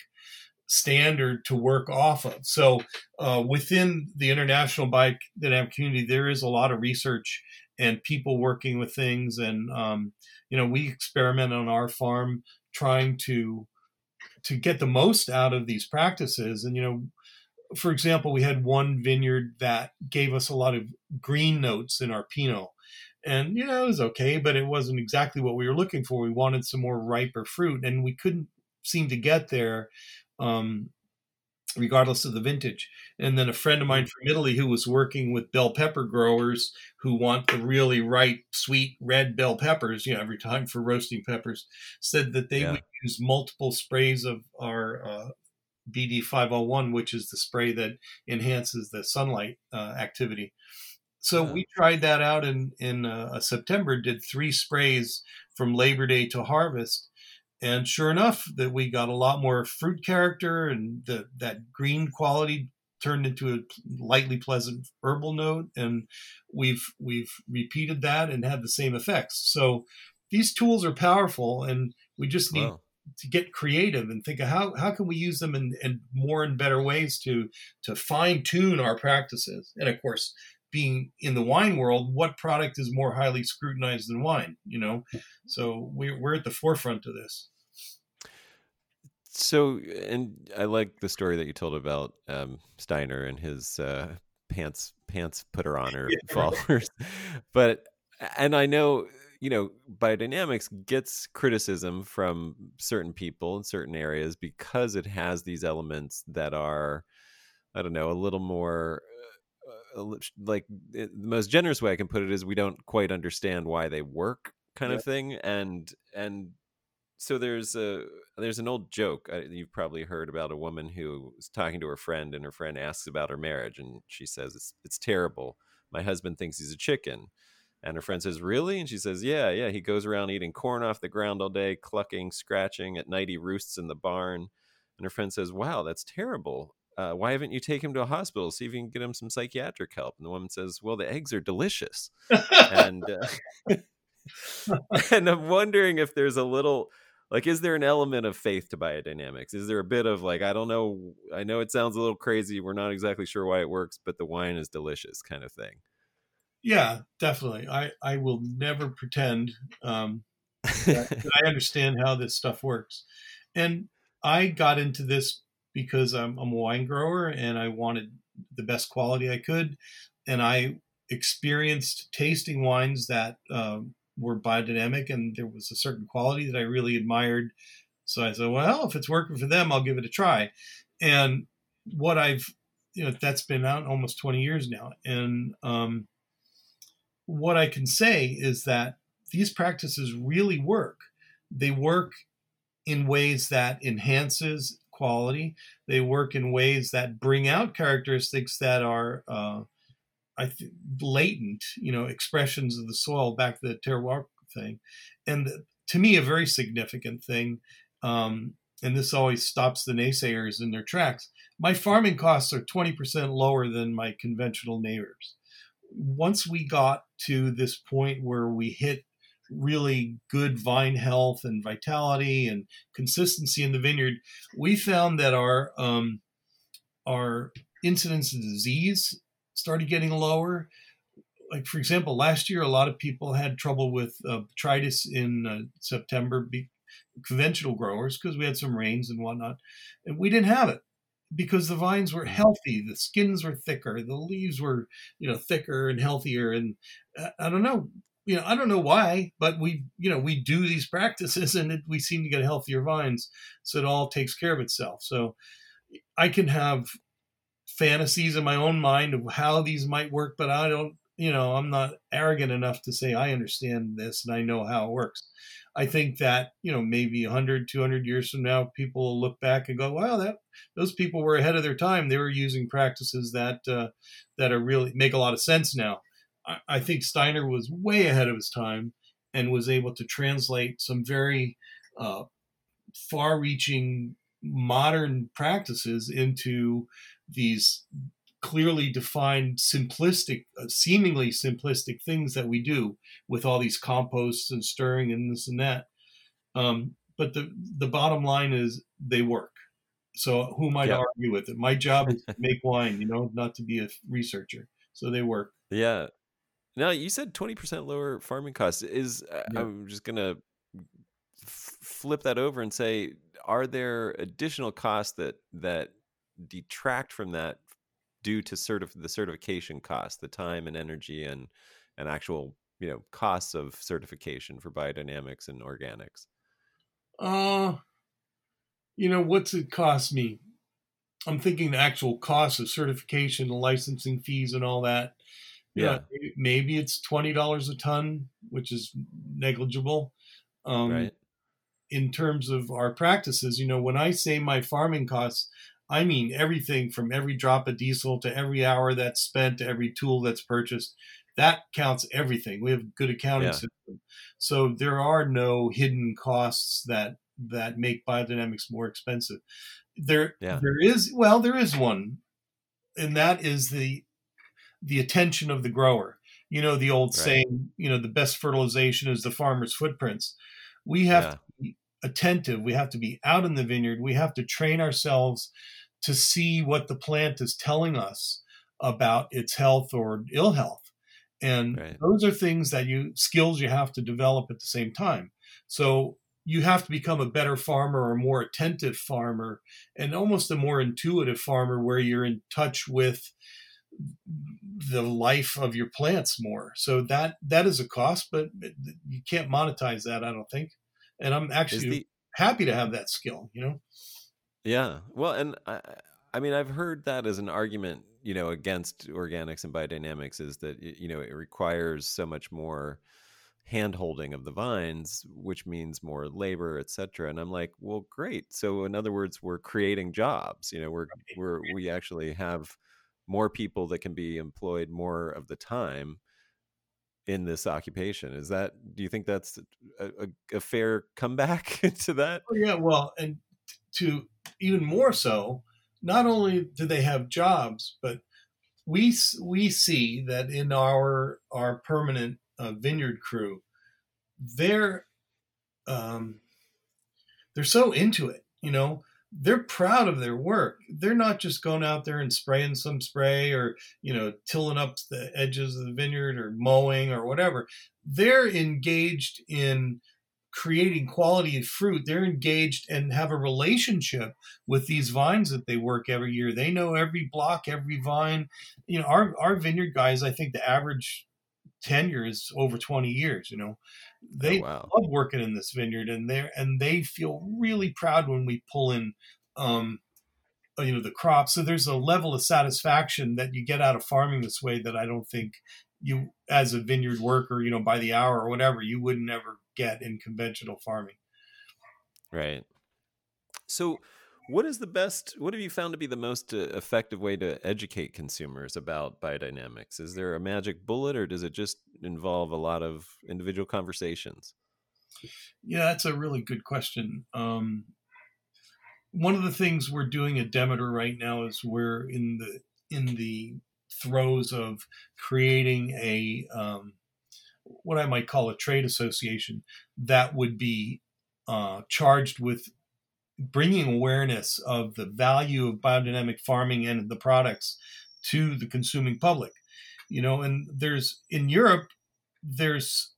standard to work off of. So uh, within the international biodynamic community, there is a lot of research and people working with things. And um, you know, we experiment on our farm trying to to get the most out of these practices. And you know, for example, we had one vineyard that gave us a lot of green notes in our Pinot. And you know it was okay, but it wasn't exactly what we were looking for. We wanted some more riper fruit, and we couldn't seem to get there um, regardless of the vintage. And then a friend of mine mm. from Italy who was working with bell pepper growers who want the really ripe, sweet red bell peppers, you know, every time for roasting peppers, said that they yeah. would use multiple sprays of our uh, BD 501, which is the spray that enhances the sunlight uh, activity. So yeah. we tried that out in in uh, September. Did three sprays from Labor Day to harvest, and sure enough that we got a lot more fruit character and the, that green quality turned into a lightly pleasant herbal note and we've we've repeated that and had the same effects so these tools are powerful and we just need wow. to get creative and think of how, how can we use them in, in more and better ways to to fine tune our practices and of course being in the wine world, what product is more highly scrutinized than wine? You know, so we're we're at the forefront of this. So, and I like the story that you told about um, Steiner and his uh, pants pants putter on or [LAUGHS] yeah, followers, but and I know you know biodynamics gets criticism from certain people in certain areas because it has these elements that are I don't know a little more like it, the most generous way I can put it is we don't quite understand why they work, kind yeah. of thing. And and so there's a there's an old joke uh, you've probably heard about a woman who is talking to her friend, and her friend asks about her marriage, and she says it's it's terrible. My husband thinks he's a chicken. And her friend says, Really? And she says, Yeah, yeah. He goes around eating corn off the ground all day, clucking, scratching. At night, he roosts in the barn. And her friend says, Wow, that's terrible uh, why haven't you taken him to a hospital? See if you can get him some psychiatric help. And the woman says well the eggs are delicious. And uh, [LAUGHS] and i'm wondering if there's a little like is there an element of faith to biodynamics? Is there a bit of like i don't know i know it sounds a little crazy we're not exactly sure why it works but the wine is delicious kind of thing. Yeah definitely. I i will never pretend um that, that i [LAUGHS] understand how this stuff works. And i got into this because I'm, I'm a wine grower and I wanted the best quality I could. And I experienced tasting wines that um, were biodynamic and there was a certain quality that I really admired. So I said, well, if it's working for them, I'll give it a try. And what I've, you know, that's been out almost 20 years now. And um, what I can say is that these practices really work. They work in ways that enhances quality. They work in ways that bring out characteristics that are, uh, I think, latent. You know, expressions of the soil. Back to the terroir thing, and to me, a very significant thing. Um, and this always stops the naysayers in their tracks. My farming costs are 20% lower than my conventional neighbors. Once we got to this point where we hit really good vine health and vitality and consistency in the vineyard, we found that our um, our incidence of disease started getting lower. Like for example, last year a lot of people had trouble with uh, botrytis in uh, September, be, conventional growers because we had some rains and whatnot, and we didn't have it because the vines were healthy, the skins were thicker, the leaves were you know thicker and healthier, and uh, I don't know you know, I don't know why, but we, you know, we do these [LAUGHS] practices and it, we seem to get healthier vines. So it all takes care of itself. So I can have fantasies in my own mind of how these might work, but I don't, you know, I'm not arrogant enough to say I understand this and I know how it works. I think that, you know, maybe 100, 200 years from now, people will look back and go, wow, that those people were ahead of their time. They were using practices that, uh, that are really make a lot of sense now I, think Steiner was way ahead of his time and was able to translate some very uh, far-reaching modern practices into these clearly defined simplistic uh, seemingly simplistic things that we do with all these composts and stirring and this and that. Um, but the the bottom line is they work. So who am i to argue with it? My job is [LAUGHS] to make wine you know not to be a researcher. So they work. Yeah now you said twenty percent lower farming costs. Is uh, yeah. I'm just gonna f- flip that over and say, are there additional costs that that detract from that due to sort certif- the certification cost, the time and energy and and actual you know costs of certification for biodynamics and organics? Uh, you know what's it cost me? I'm thinking the actual cost of certification, the licensing fees, and all that yeah, yeah maybe it's twenty dollars a ton, which is negligible. Um, right. In terms of our practices, you know, when I say my farming costs, I mean everything from every drop of diesel to every hour that's spent to every tool that's purchased. That counts everything. We have a good accounting yeah. system, so there are no hidden costs that that make biodynamics more expensive. There, yeah. there is well, there is one, and that is the the attention of the grower. You know, the old right. saying, you know, the best fertilization is the farmer's footprints. We have yeah. to be attentive. We have to be out in the vineyard. We have to train ourselves to see what the plant is telling us about its health or ill health. And right. those are things that you skills you have to develop at the same time. So you have to become a better farmer or a more attentive farmer and almost a more intuitive farmer where you're in touch with the life of your plants more. So that that is a cost, but you can't monetize that. I don't think. And I'm actually the, happy to have that skill. You know. Yeah. Well, and I, I mean, I've heard that as an argument, you know, against organics and biodynamics is that you know it requires so much more hand holding of the vines which means more labor etc and i'm like well great so in other words we're creating jobs you know we're we're we actually have more people that can be employed more of the time in this occupation. Is that? Do you think that's a, a, a fair comeback [LAUGHS] to that? Oh, yeah. Well, and to even more so, not only do they have jobs, but we we see that in our our permanent uh, vineyard crew, they're um, they're so into it. You know, they're proud of their work. They're not just going out there and spraying some spray or, you know, tilling up the edges of the vineyard or mowing or whatever. They're engaged in creating quality fruit. They're engaged and have a relationship with these vines that they work every year. They know every block, every vine. You know, our, our vineyard guys, I think the average tenure is over 20 years, you know. They oh, wow. love working in this vineyard, and they and they feel really proud when we pull in, um, uh, you know, the crop. So there's a level of satisfaction that you get out of farming this way that I don't think you, as a vineyard worker, you know, by the hour or whatever, you wouldn't ever get in conventional farming. Right. So what is the best? What have you found to be the most uh, effective way to educate consumers about biodynamics? Is there a magic bullet, or does it just involve a lot of individual conversations? Yeah, that's a really good question. Um, one of the things we're doing at Demeter right now is we're in the in the throes of creating a um, what I might call a trade association that would be uh, charged with bringing awareness of the value of biodynamic farming and the products to the consuming public. You know, and there's in Europe, there's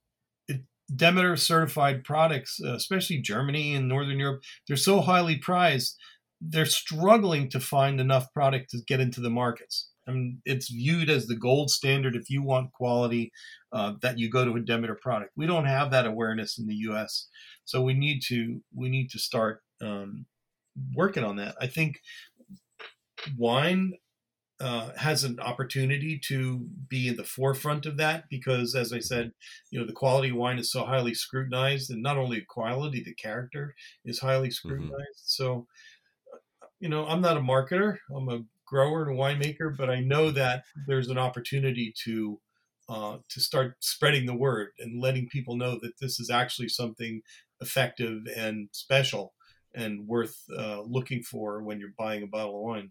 Demeter certified products, uh, especially Germany and Northern Europe. They're so highly prized they're struggling to find enough product to get into the markets. Mean, it's viewed as the gold standard if you want quality uh, that you go to a Demeter product. We don't have that awareness in the U.S., so we need to we need to start um, working on that. I think wine uh, has an opportunity to be in the forefront of that because, as I said, you know the quality of wine is so highly scrutinized, and not only quality, the character is highly mm-hmm. scrutinized. Mm-hmm. So, you know, I'm not a marketer; I'm a grower and a winemaker, but I know that there's an opportunity to uh, to start spreading the word and letting people know that this is actually something effective and special and worth uh, looking for when you're buying a bottle of wine.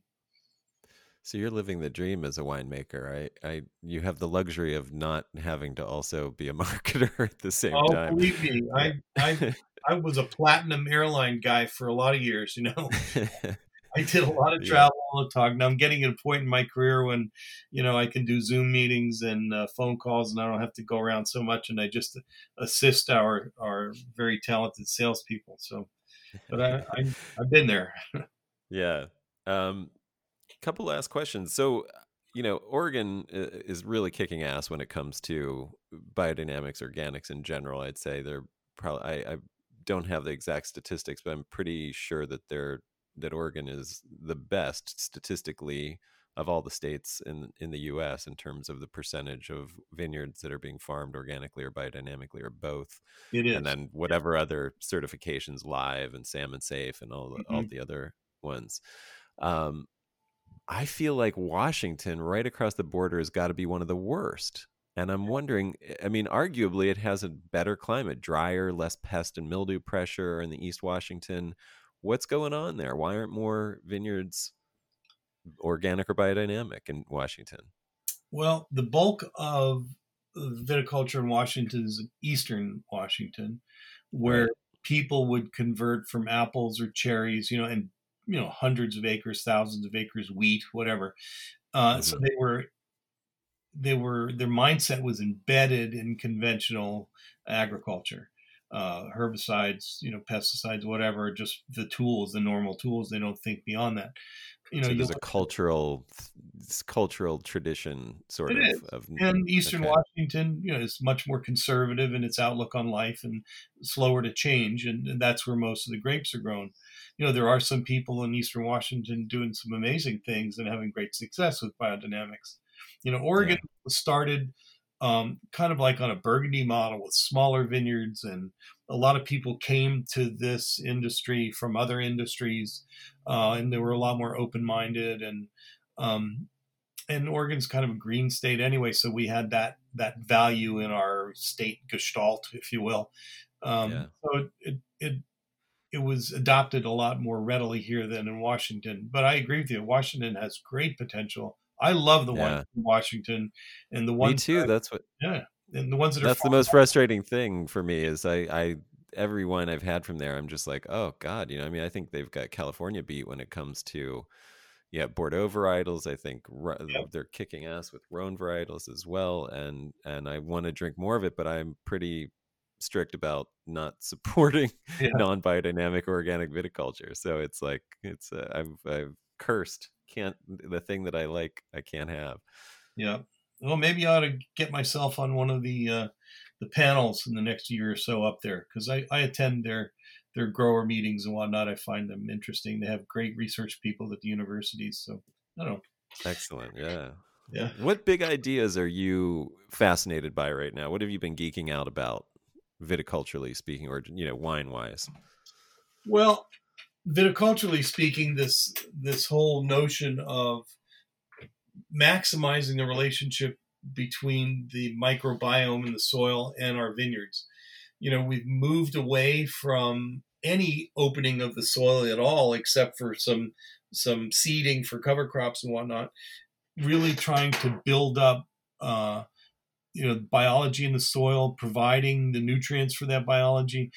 So you're living the dream as a winemaker. I, I, you have the luxury of not having to also be a [LAUGHS] marketer at the same oh, time. believe me, I, [LAUGHS] I, I was a platinum airline guy for a lot of years. You know, [LAUGHS] I did a lot of travel all the time. Now I'm getting at a point in my career when, you know, I can do Zoom meetings and uh, phone calls, and I don't have to go around so much, and I just assist our our very talented salespeople. So, but I, I have been there. [LAUGHS] yeah. Um, couple last questions. So, you know, Oregon is really kicking ass when it comes to biodynamics, organics in general. I'd say they're probably. I, I don't have the exact statistics, but I'm pretty sure that they're that Oregon is the best statistically of all the states in in the U.S. in terms of the percentage of vineyards that are being farmed organically or biodynamically or both. It is, and then whatever other certifications, live and salmon safe, and all the, mm-hmm. all the other ones. Um, I feel like Washington, right across the border, has got to be one of the worst. And I'm wondering, eh, I mean, arguably it has a better climate, drier, less pest and mildew pressure in the East Washington. What's going on there? Why aren't more vineyards organic or biodynamic in Washington? Well, the bulk of viticulture in Washington is Eastern Washington, where right. people would convert from apples or cherries, you know, and you know hundreds of acres, thousands of acres, wheat, whatever. Uh, mm-hmm. So they were they were their mindset was embedded in conventional agriculture uh, herbicides, you know, pesticides, whatever, just the tools, the normal tools. They don't think beyond that. You know, so there's a cultural, cultural tradition sort of, of, And Eastern okay. Washington, you know, is much more conservative in its outlook on life and slower to change, and, and that's where most of the grapes are grown. You know, there are some people in Eastern Washington doing some amazing things and having great success with biodynamics. You know, Oregon yeah. was started um, kind of like on a Burgundy model with smaller vineyards, and a lot of people came to this industry from other industries, uh, and they were a lot more open minded and um, and Oregon's kind of a green state anyway, so we had that that value in our state gestalt, if you will. Um, yeah. So it, it it was adopted a lot more readily here than in Washington. But I agree with you. Washington has great potential I love the yeah. ones in Washington and the ones. Me too. That, that's what. Yeah, and the ones that That's the most frustrating thing for me is I I every one I've had from there I'm just like oh god you know I mean I think they've got California beat when it comes to yeah Bordeaux varietals I think they're kicking ass with Rhone varietals as well and and I want to drink more of it but I'm pretty strict about not [LAUGHS] supporting yeah. non-biodynamic organic viticulture so it's like it's uh, I've I've cursed can't the thing that I like I can't have. Yeah. Well, maybe I ought to get myself on one of the uh, the panels in the next year or so up there because I, I attend their their grower meetings and whatnot. I find them interesting. They have great research people at the universities. So I don't know. Excellent. Yeah. Yeah. What big ideas are you fascinated by right now? What have you been geeking out about, viticulturally speaking, or you know, wine wise? Well, viticulturally speaking, this this whole notion of maximizing the relationship between the microbiome in the soil and our vineyards. You know, we've moved away from any opening of the soil at all, except for some some seeding for cover crops and whatnot. Really trying to build up, uh, you know, biology in the soil, providing the nutrients for that biology,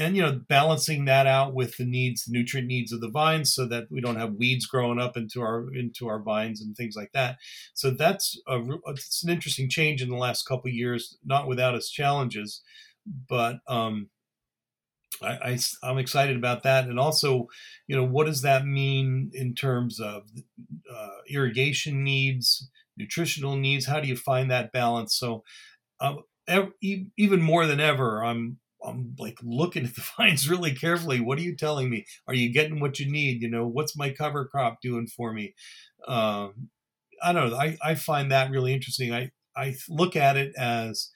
and you know balancing that out with the needs the nutrient needs of the vines so that we don't have weeds growing up into our into our vines and things like that so that's a it's an interesting change in the last couple years not without its challenges but um I, I am excited about that, and also, you know, what does that mean in terms of uh, irrigation needs, nutritional needs? How do you find that balance? So, um, ev- even more than ever, I'm I'm like looking at the [LAUGHS] vines really carefully. What are you telling me? Are you getting what you need? You know, what's my cover crop doing for me? Um, I don't know. I, I find that really interesting. I, I look at it as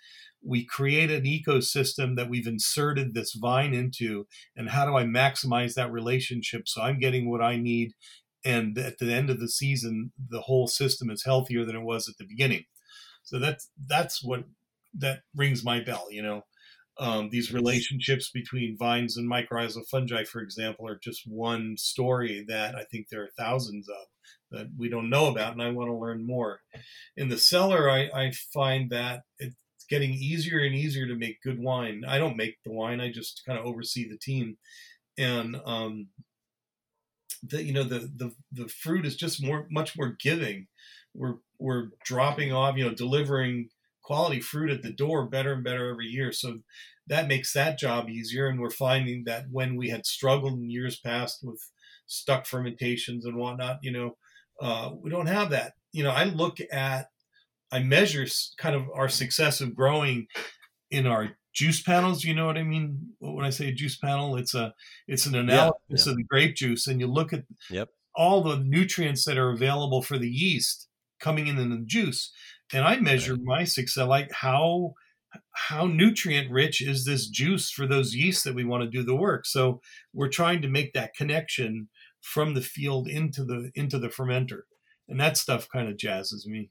we create an ecosystem that we've inserted this vine into, and how do I maximize that relationship so I'm getting what I need? And at the end of the season, the whole system is healthier than it was at the beginning. So that's that's what that rings my bell. You know, um, these relationships between vines and mycorrhizal fungi, for example, are just one story that I think there are thousands of that we don't know about, and I want to learn more. In the cellar, I, I find that it's getting easier and easier to make good wine. I don't make the wine; I just kind of oversee the team, and um, the you know the the the fruit is just more much more giving. We're we're dropping off, you know, delivering quality fruit at the door better and better every year. So that makes that job easier. And we're finding that when we had struggled in years past with stuck fermentations and whatnot, you know, uh, we don't have that. You know, I look at, I measure kind of our success of growing in our juice panels. You know what I mean? When I say juice panel, it's a it's an analysis yeah, yeah. of the grape juice, and you look at yep. all the nutrients that are available for the yeast coming in in the juice and I measure right. my success like how how nutrient rich is this juice for those yeasts that we want to do the work. So we're trying to make that connection from the field into the into the fermenter, and that stuff kind of jazzes me.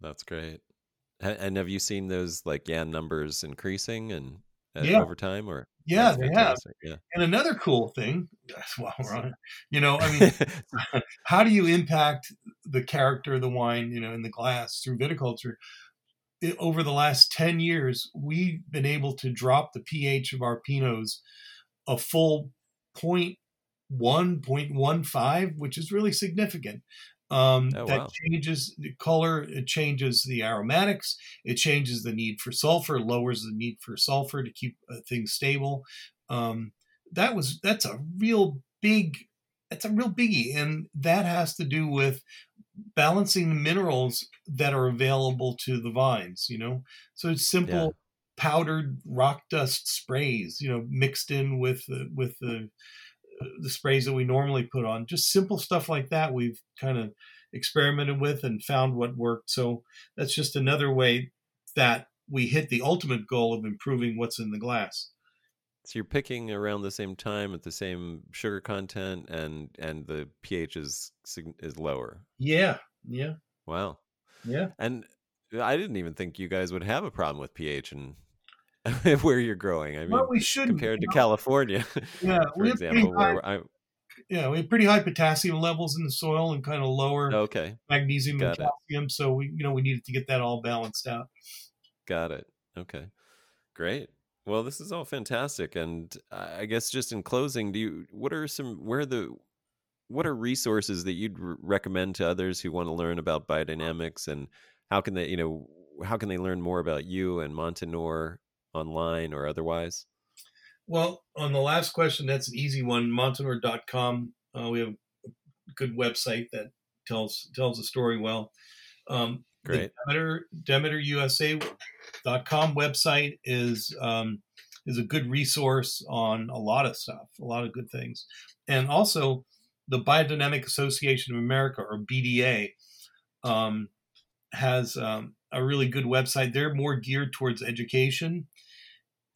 That's great. And have you seen those like yeah numbers increasing and uh, yeah. over time or yeah they have. yeah. And another cool thing while we're on it you know i mean [LAUGHS] [LAUGHS] how do you impact the character of the wine you know in the glass through viticulture? It, over the last 10 years we've been able to drop the ph of our pinots a full point one point one five, which is really significant. Um, oh, that wow. changes the color, it changes the aromatics, it changes the need for sulfur, lowers the need for sulfur to keep uh, things stable. Um, that was that's a real big that's a real biggie, and that has to do with balancing the minerals that are available to the vines. You know, so it's simple. Yeah. powdered rock dust sprays you know mixed in with the with the the sprays that we normally put on. Just simple stuff like that we've kind of experimented with and found what worked. So that's just another way that we hit the ultimate goal of improving what's in the glass. So you're picking around the same time at the same sugar content and and the pH is is lower. Yeah. Yeah. Wow. Yeah. And I didn't even think you guys would have a problem with pH and [LAUGHS] where you're growing. I mean, well, we should compared to? California. [LAUGHS] Yeah, for example, high, where I, yeah, we have pretty high potassium levels in the soil and kind of lower okay magnesium Got and calcium. It. So we, you know, we needed to get that all balanced out. Got it. Okay, great. Well, this is all fantastic, and I guess just in closing, do you what are some where the what are resources that you'd recommend to others who want to learn about biodynamics and how can they you know how can they learn more about you and Montinore online or otherwise? Well, on the last question, that's an easy one. Montinore.com. Uh, we have a good website that tells tells the story well. Um, Great. The Demeter, DemeterUSA.com website is um, is a good resource on a lot of stuff, a lot of good things, and also the Biodynamic Association of America or BDA um, has um, a really good website. They're more geared towards education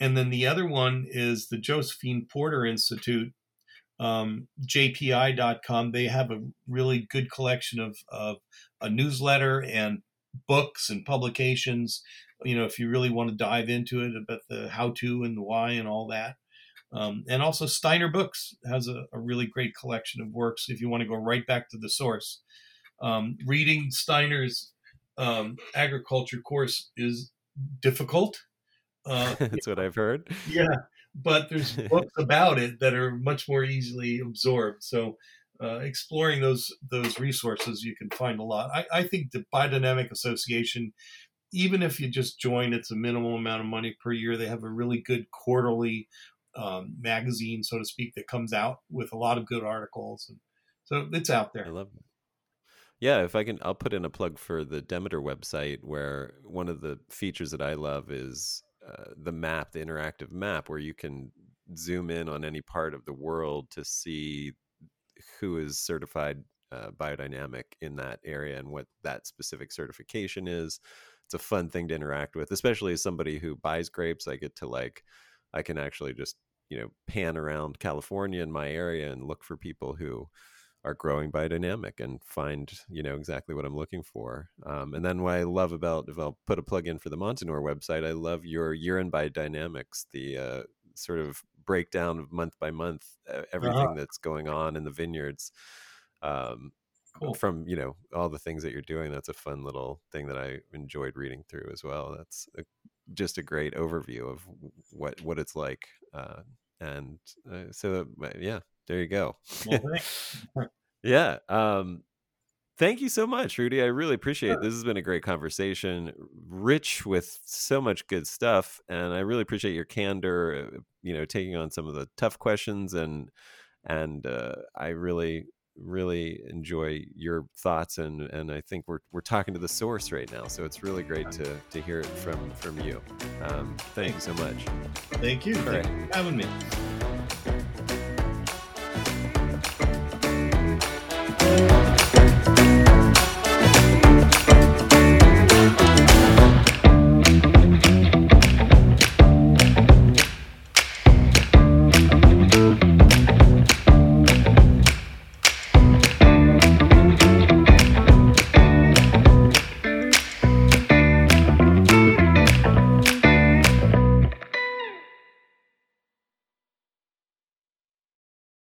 and then the other one is the Josephine Porter Institute, um, jpi.com. They have a really good collection of, of a newsletter and books and publications. You know, if you really want to dive into it about the how to and the why and all that. Um, and also Steiner Books has a, a, really great collection of works if you want to go right back to the source. Um, reading Steiner's um, agriculture course is difficult uh, [LAUGHS] That's what I've heard. [LAUGHS] Yeah, but there's [LAUGHS] books about it that are much more easily absorbed. So uh, exploring those those resources, you can find a lot. I, I think the Biodynamic Association, even if you just join, it's a minimal amount of money per year. They have a really good quarterly um, magazine, so to speak, that comes out with a lot of good articles, and so it's out there. I love it. Yeah, if I can, I'll put in a plug for the Demeter website, where one of the features that I love is uh, the map, the interactive map, where you can zoom in on any part of the world to see who is certified uh, biodynamic in that area and what that specific certification is. It's a fun thing to interact with, especially as somebody who buys grapes. I get to like, I can actually just you know pan around California in my area and look for people who are growing biodynamic and find you know exactly what I'm looking for. Um, and then what I love about if I'll put a plug in for the Montinore website, I love your year-end biodynamics, the uh, sort of breakdown of month by month uh, everything uh-huh. that's going on in the vineyards. Um, cool. From you know all the things that you're doing, that's a fun little thing that I enjoyed reading through as well. That's a, just a great overview of what what it's like. Uh, and uh, so uh, yeah there you go. [LAUGHS] yeah. Um, thank you so much, Rudy. I really appreciate it. This has been a great conversation, rich with so much good stuff, and I really appreciate your candor. Uh, you know, taking on some of the tough questions, and and uh, I really really enjoy your thoughts and and I think we're we're talking to the source right now so it's really great to to hear it from from you um, thank you so much thank you for having me